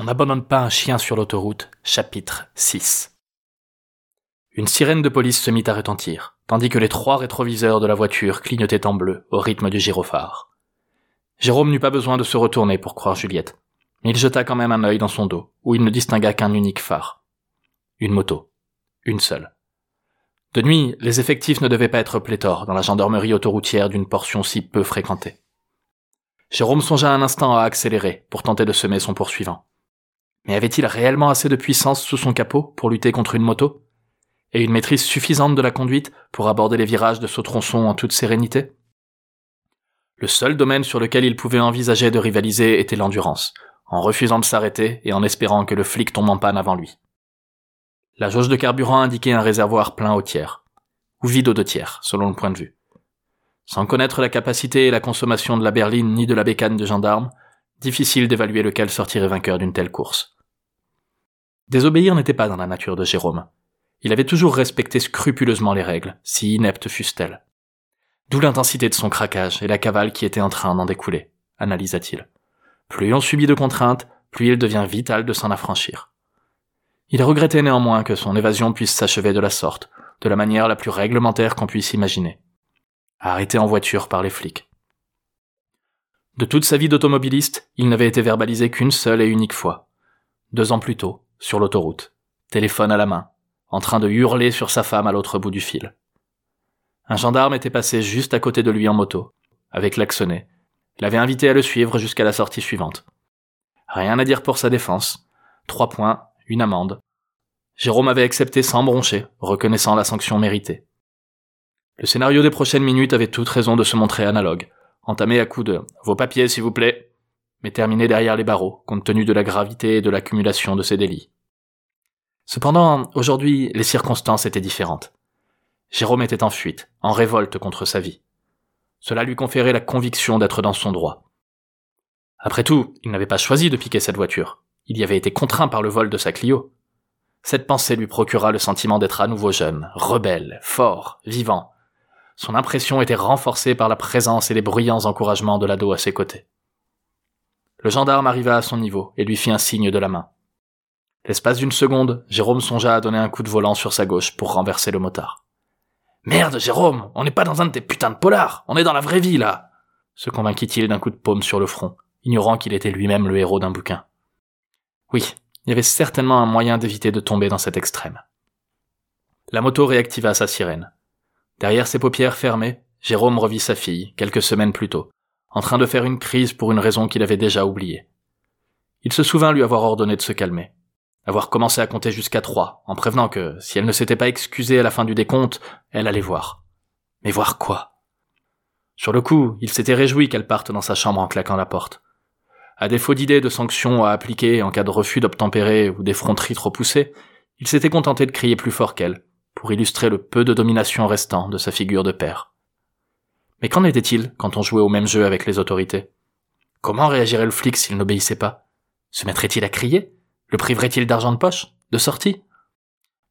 On n'abandonne pas un chien sur l'autoroute, chapitre 6. Une sirène de police se mit à retentir, tandis que les trois rétroviseurs de la voiture clignotaient en bleu au rythme du gyrophare. Jérôme n'eut pas besoin de se retourner pour croire Juliette, mais il jeta quand même un œil dans son dos, où il ne distingua qu'un unique phare. Une moto. Une seule. De nuit, les effectifs ne devaient pas être pléthores dans la gendarmerie autoroutière d'une portion si peu fréquentée. Jérôme songea un instant à accélérer pour tenter de semer son poursuivant. Mais avait-il réellement assez de puissance sous son capot pour lutter contre une moto? Et une maîtrise suffisante de la conduite pour aborder les virages de ce tronçon en toute sérénité? Le seul domaine sur lequel il pouvait envisager de rivaliser était l'endurance, en refusant de s'arrêter et en espérant que le flic tombe en panne avant lui. La jauge de carburant indiquait un réservoir plein au tiers, ou vide aux deux tiers, selon le point de vue. Sans connaître la capacité et la consommation de la berline ni de la bécane de gendarme, difficile d'évaluer lequel sortirait vainqueur d'une telle course. Désobéir n'était pas dans la nature de Jérôme. Il avait toujours respecté scrupuleusement les règles, si ineptes fussent-elles. D'où l'intensité de son craquage et la cavale qui était en train d'en découler, analysa-t-il. Plus on subit de contraintes, plus il devient vital de s'en affranchir. Il regrettait néanmoins que son évasion puisse s'achever de la sorte, de la manière la plus réglementaire qu'on puisse imaginer. Arrêté en voiture par les flics. De toute sa vie d'automobiliste, il n'avait été verbalisé qu'une seule et unique fois. Deux ans plus tôt, sur l'autoroute, téléphone à la main, en train de hurler sur sa femme à l'autre bout du fil. Un gendarme était passé juste à côté de lui en moto, avec l'axonné, l'avait invité à le suivre jusqu'à la sortie suivante. Rien à dire pour sa défense. Trois points, une amende. Jérôme avait accepté sans broncher, reconnaissant la sanction méritée. Le scénario des prochaines minutes avait toute raison de se montrer analogue, entamé à coups de vos papiers s'il vous plaît, mais terminé derrière les barreaux, compte tenu de la gravité et de l'accumulation de ces délits. Cependant, aujourd'hui, les circonstances étaient différentes. Jérôme était en fuite, en révolte contre sa vie. Cela lui conférait la conviction d'être dans son droit. Après tout, il n'avait pas choisi de piquer cette voiture. Il y avait été contraint par le vol de sa Clio. Cette pensée lui procura le sentiment d'être à nouveau jeune, rebelle, fort, vivant. Son impression était renforcée par la présence et les bruyants encouragements de l'ado à ses côtés. Le gendarme arriva à son niveau et lui fit un signe de la main. L'espace d'une seconde, Jérôme songea à donner un coup de volant sur sa gauche pour renverser le motard. Merde, Jérôme, on n'est pas dans un de tes putains de polars, on est dans la vraie vie, là se convainquit-il d'un coup de paume sur le front, ignorant qu'il était lui-même le héros d'un bouquin. Oui, il y avait certainement un moyen d'éviter de tomber dans cet extrême. La moto réactiva sa sirène. Derrière ses paupières fermées, Jérôme revit sa fille, quelques semaines plus tôt, en train de faire une crise pour une raison qu'il avait déjà oubliée. Il se souvint lui avoir ordonné de se calmer, avoir commencé à compter jusqu'à trois, en prévenant que, si elle ne s'était pas excusée à la fin du décompte, elle allait voir. Mais voir quoi? Sur le coup, il s'était réjoui qu'elle parte dans sa chambre en claquant la porte. À défaut d'idées de sanctions à appliquer en cas de refus d'obtempérer ou d'effronterie trop poussée, il s'était contenté de crier plus fort qu'elle, pour illustrer le peu de domination restant de sa figure de père. Mais qu'en était-il quand on jouait au même jeu avec les autorités? Comment réagirait le flic s'il n'obéissait pas? Se mettrait-il à crier? Le priverait-il d'argent de poche? De sortie?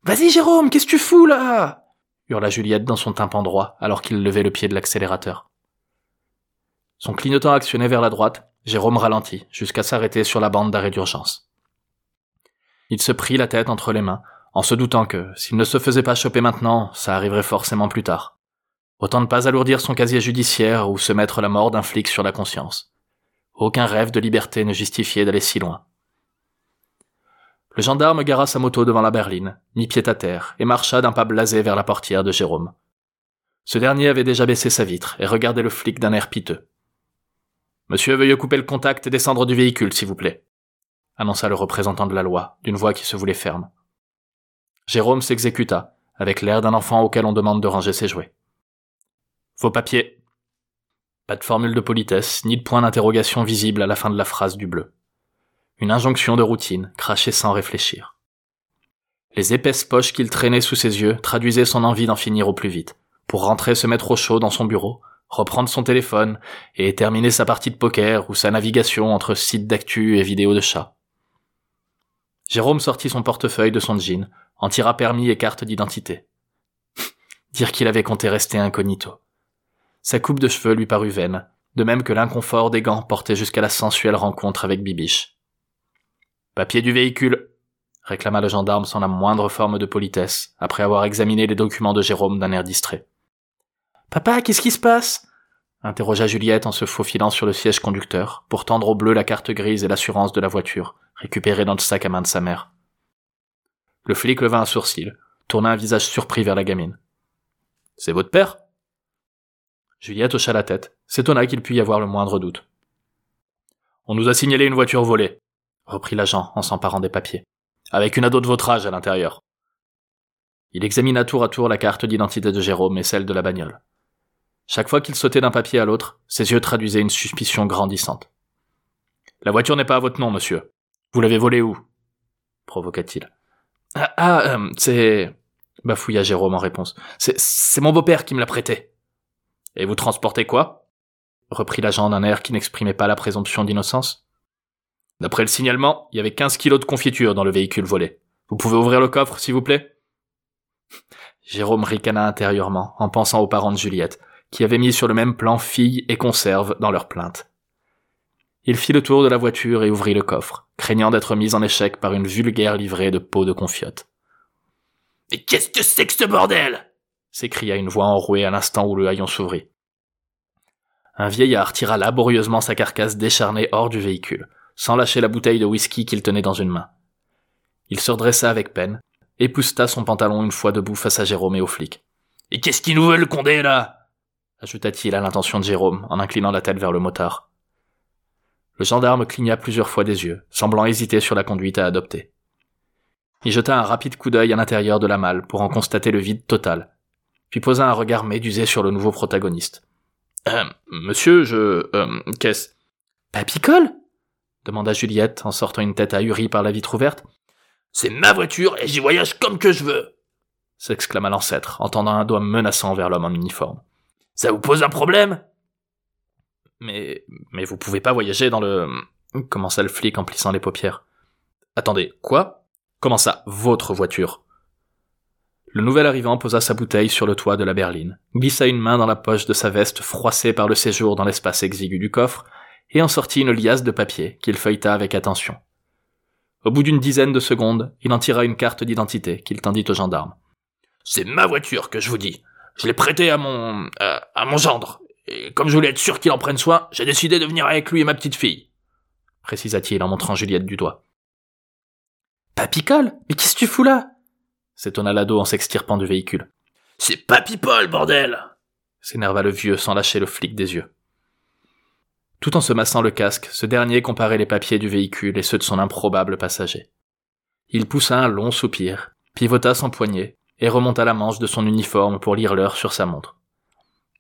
Vas-y Jérôme, qu'est-ce que tu fous là? hurla Juliette dans son tympan droit alors qu'il levait le pied de l'accélérateur. Son clignotant actionné vers la droite, Jérôme ralentit jusqu'à s'arrêter sur la bande d'arrêt d'urgence. Il se prit la tête entre les mains, en se doutant que, s'il ne se faisait pas choper maintenant, ça arriverait forcément plus tard. Autant ne pas alourdir son casier judiciaire ou se mettre la mort d'un flic sur la conscience. Aucun rêve de liberté ne justifiait d'aller si loin. Le gendarme gara sa moto devant la berline, mit pied à terre, et marcha d'un pas blasé vers la portière de Jérôme. Ce dernier avait déjà baissé sa vitre et regardait le flic d'un air piteux. Monsieur, veuillez couper le contact et descendre du véhicule, s'il vous plaît, annonça le représentant de la loi, d'une voix qui se voulait ferme. Jérôme s'exécuta, avec l'air d'un enfant auquel on demande de ranger ses jouets. Vos papiers. Pas de formule de politesse, ni de point d'interrogation visible à la fin de la phrase du bleu. Une injonction de routine, crachée sans réfléchir. Les épaisses poches qu'il traînait sous ses yeux traduisaient son envie d'en finir au plus vite, pour rentrer se mettre au chaud dans son bureau, reprendre son téléphone et terminer sa partie de poker ou sa navigation entre sites d'actu et vidéos de chats. Jérôme sortit son portefeuille de son jean, en tira permis et carte d'identité. Dire qu'il avait compté rester incognito. Sa coupe de cheveux lui parut vaine, de même que l'inconfort des gants portés jusqu'à la sensuelle rencontre avec Bibiche. Papier du véhicule, réclama le gendarme sans la moindre forme de politesse, après avoir examiné les documents de Jérôme d'un air distrait. Papa, qu'est-ce qui se passe? interrogea Juliette en se faufilant sur le siège conducteur, pour tendre au bleu la carte grise et l'assurance de la voiture, récupérée dans le sac à main de sa mère. Le flic leva un sourcil, tourna un visage surpris vers la gamine. C'est votre père? Juliette hocha la tête, s'étonna qu'il pût y avoir le moindre doute. On nous a signalé une voiture volée, reprit l'agent en s'emparant des papiers, avec une ado de votre âge à l'intérieur. Il examina tour à tour la carte d'identité de Jérôme et celle de la bagnole. Chaque fois qu'il sautait d'un papier à l'autre, ses yeux traduisaient une suspicion grandissante. La voiture n'est pas à votre nom, monsieur. Vous l'avez volée où? provoqua-t-il. Ah, ah euh, c'est... bafouilla Jérôme en réponse. C'est mon beau-père qui me l'a prêté. Et vous transportez quoi? Reprit l'agent d'un air qui n'exprimait pas la présomption d'innocence. D'après le signalement, il y avait 15 kilos de confiture dans le véhicule volé. Vous pouvez ouvrir le coffre, s'il vous plaît? Jérôme ricana intérieurement, en pensant aux parents de Juliette, qui avaient mis sur le même plan fille et conserve dans leur plainte. Il fit le tour de la voiture et ouvrit le coffre, craignant d'être mis en échec par une vulgaire livrée de peaux de confiote. Mais qu'est-ce que c'est que ce bordel? S'écria une voix enrouée à l'instant où le haillon s'ouvrit. Un vieillard tira laborieusement sa carcasse décharnée hors du véhicule, sans lâcher la bouteille de whisky qu'il tenait dans une main. Il se redressa avec peine, épousta son pantalon une fois debout face à Jérôme et aux flics. Et qu'est-ce qu'ils nous veulent, Condé, là? ajouta-t-il à l'intention de Jérôme, en inclinant la tête vers le motard. Le gendarme cligna plusieurs fois des yeux, semblant hésiter sur la conduite à adopter. Il jeta un rapide coup d'œil à l'intérieur de la malle pour en constater le vide total, puis posa un regard médusé sur le nouveau protagoniste. Euh, monsieur, je... Euh, qu'est-ce? Papicole demanda Juliette en sortant une tête ahurie par la vitre ouverte. C'est ma voiture et j'y voyage comme que je veux s'exclama l'ancêtre, en tendant un doigt menaçant vers l'homme en uniforme. Ça vous pose un problème? Mais. Mais vous pouvez pas voyager dans le. commença le flic en plissant les paupières. Attendez, quoi? Comment ça, votre voiture? Le nouvel arrivant posa sa bouteille sur le toit de la berline, glissa une main dans la poche de sa veste froissée par le séjour dans l'espace exigu du coffre, et en sortit une liasse de papier qu'il feuilleta avec attention. Au bout d'une dizaine de secondes, il en tira une carte d'identité qu'il tendit au gendarme. C'est ma voiture que je vous dis. Je l'ai prêtée à mon à mon gendre. Et comme je voulais être sûr qu'il en prenne soin, j'ai décidé de venir avec lui et ma petite fille. Précisa-t-il en montrant Juliette du doigt. Papicole Mais qu'est-ce que tu fous là? S'étonna l'ado en s'extirpant du véhicule. C'est Papy Paul, bordel s'énerva le vieux sans lâcher le flic des yeux. Tout en se massant le casque, ce dernier comparait les papiers du véhicule et ceux de son improbable passager. Il poussa un long soupir, pivota son poignet, et remonta la manche de son uniforme pour lire l'heure sur sa montre.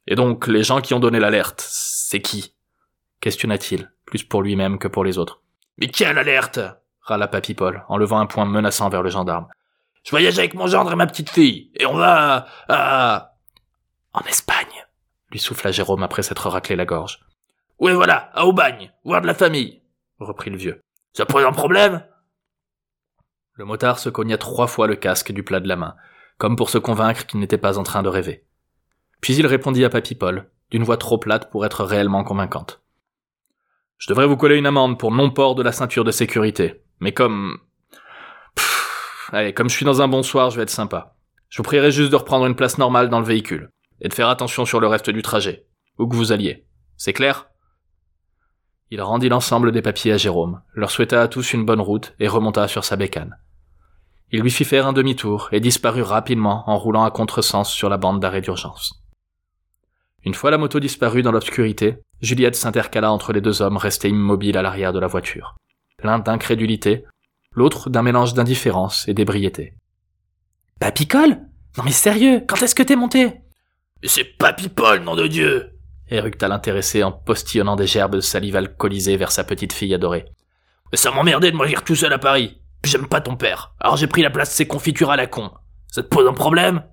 Et donc, les gens qui ont donné l'alerte, c'est qui? questionna-t-il, plus pour lui-même que pour les autres. Mais quelle alerte? râla Papy Paul, en levant un poing menaçant vers le gendarme. Je voyage avec mon gendre et ma petite fille, et on va à... En Espagne, lui souffla Jérôme après s'être raclé la gorge. Ouais voilà, à Aubagne, voir de la famille, reprit le vieux. Ça pose un problème? Le motard se cogna trois fois le casque du plat de la main, comme pour se convaincre qu'il n'était pas en train de rêver. Puis il répondit à Papy Paul, d'une voix trop plate pour être réellement convaincante. Je devrais vous coller une amende pour non-port de la ceinture de sécurité, mais comme Allez, comme je suis dans un bon soir, je vais être sympa. Je vous prierai juste de reprendre une place normale dans le véhicule, et de faire attention sur le reste du trajet, où que vous alliez. C'est clair? Il rendit l'ensemble des papiers à Jérôme, leur souhaita à tous une bonne route et remonta sur sa bécane. Il lui fit faire un demi-tour et disparut rapidement en roulant à contresens sur la bande d'arrêt d'urgence. Une fois la moto disparue dans l'obscurité, Juliette s'intercala entre les deux hommes restés immobiles à l'arrière de la voiture. Plein d'incrédulité, l'autre d'un mélange d'indifférence et d'ébriété. Papicole Non mais sérieux, quand est-ce que t'es monté? C'est Papipol, nom de Dieu éructa l'intéressé en postillonnant des gerbes de salive alcoolisée vers sa petite fille adorée. Mais ça m'emmerdait de mourir tout seul à Paris. J'aime pas ton père. Alors j'ai pris la place de ses confitures à la con. Ça te pose un problème?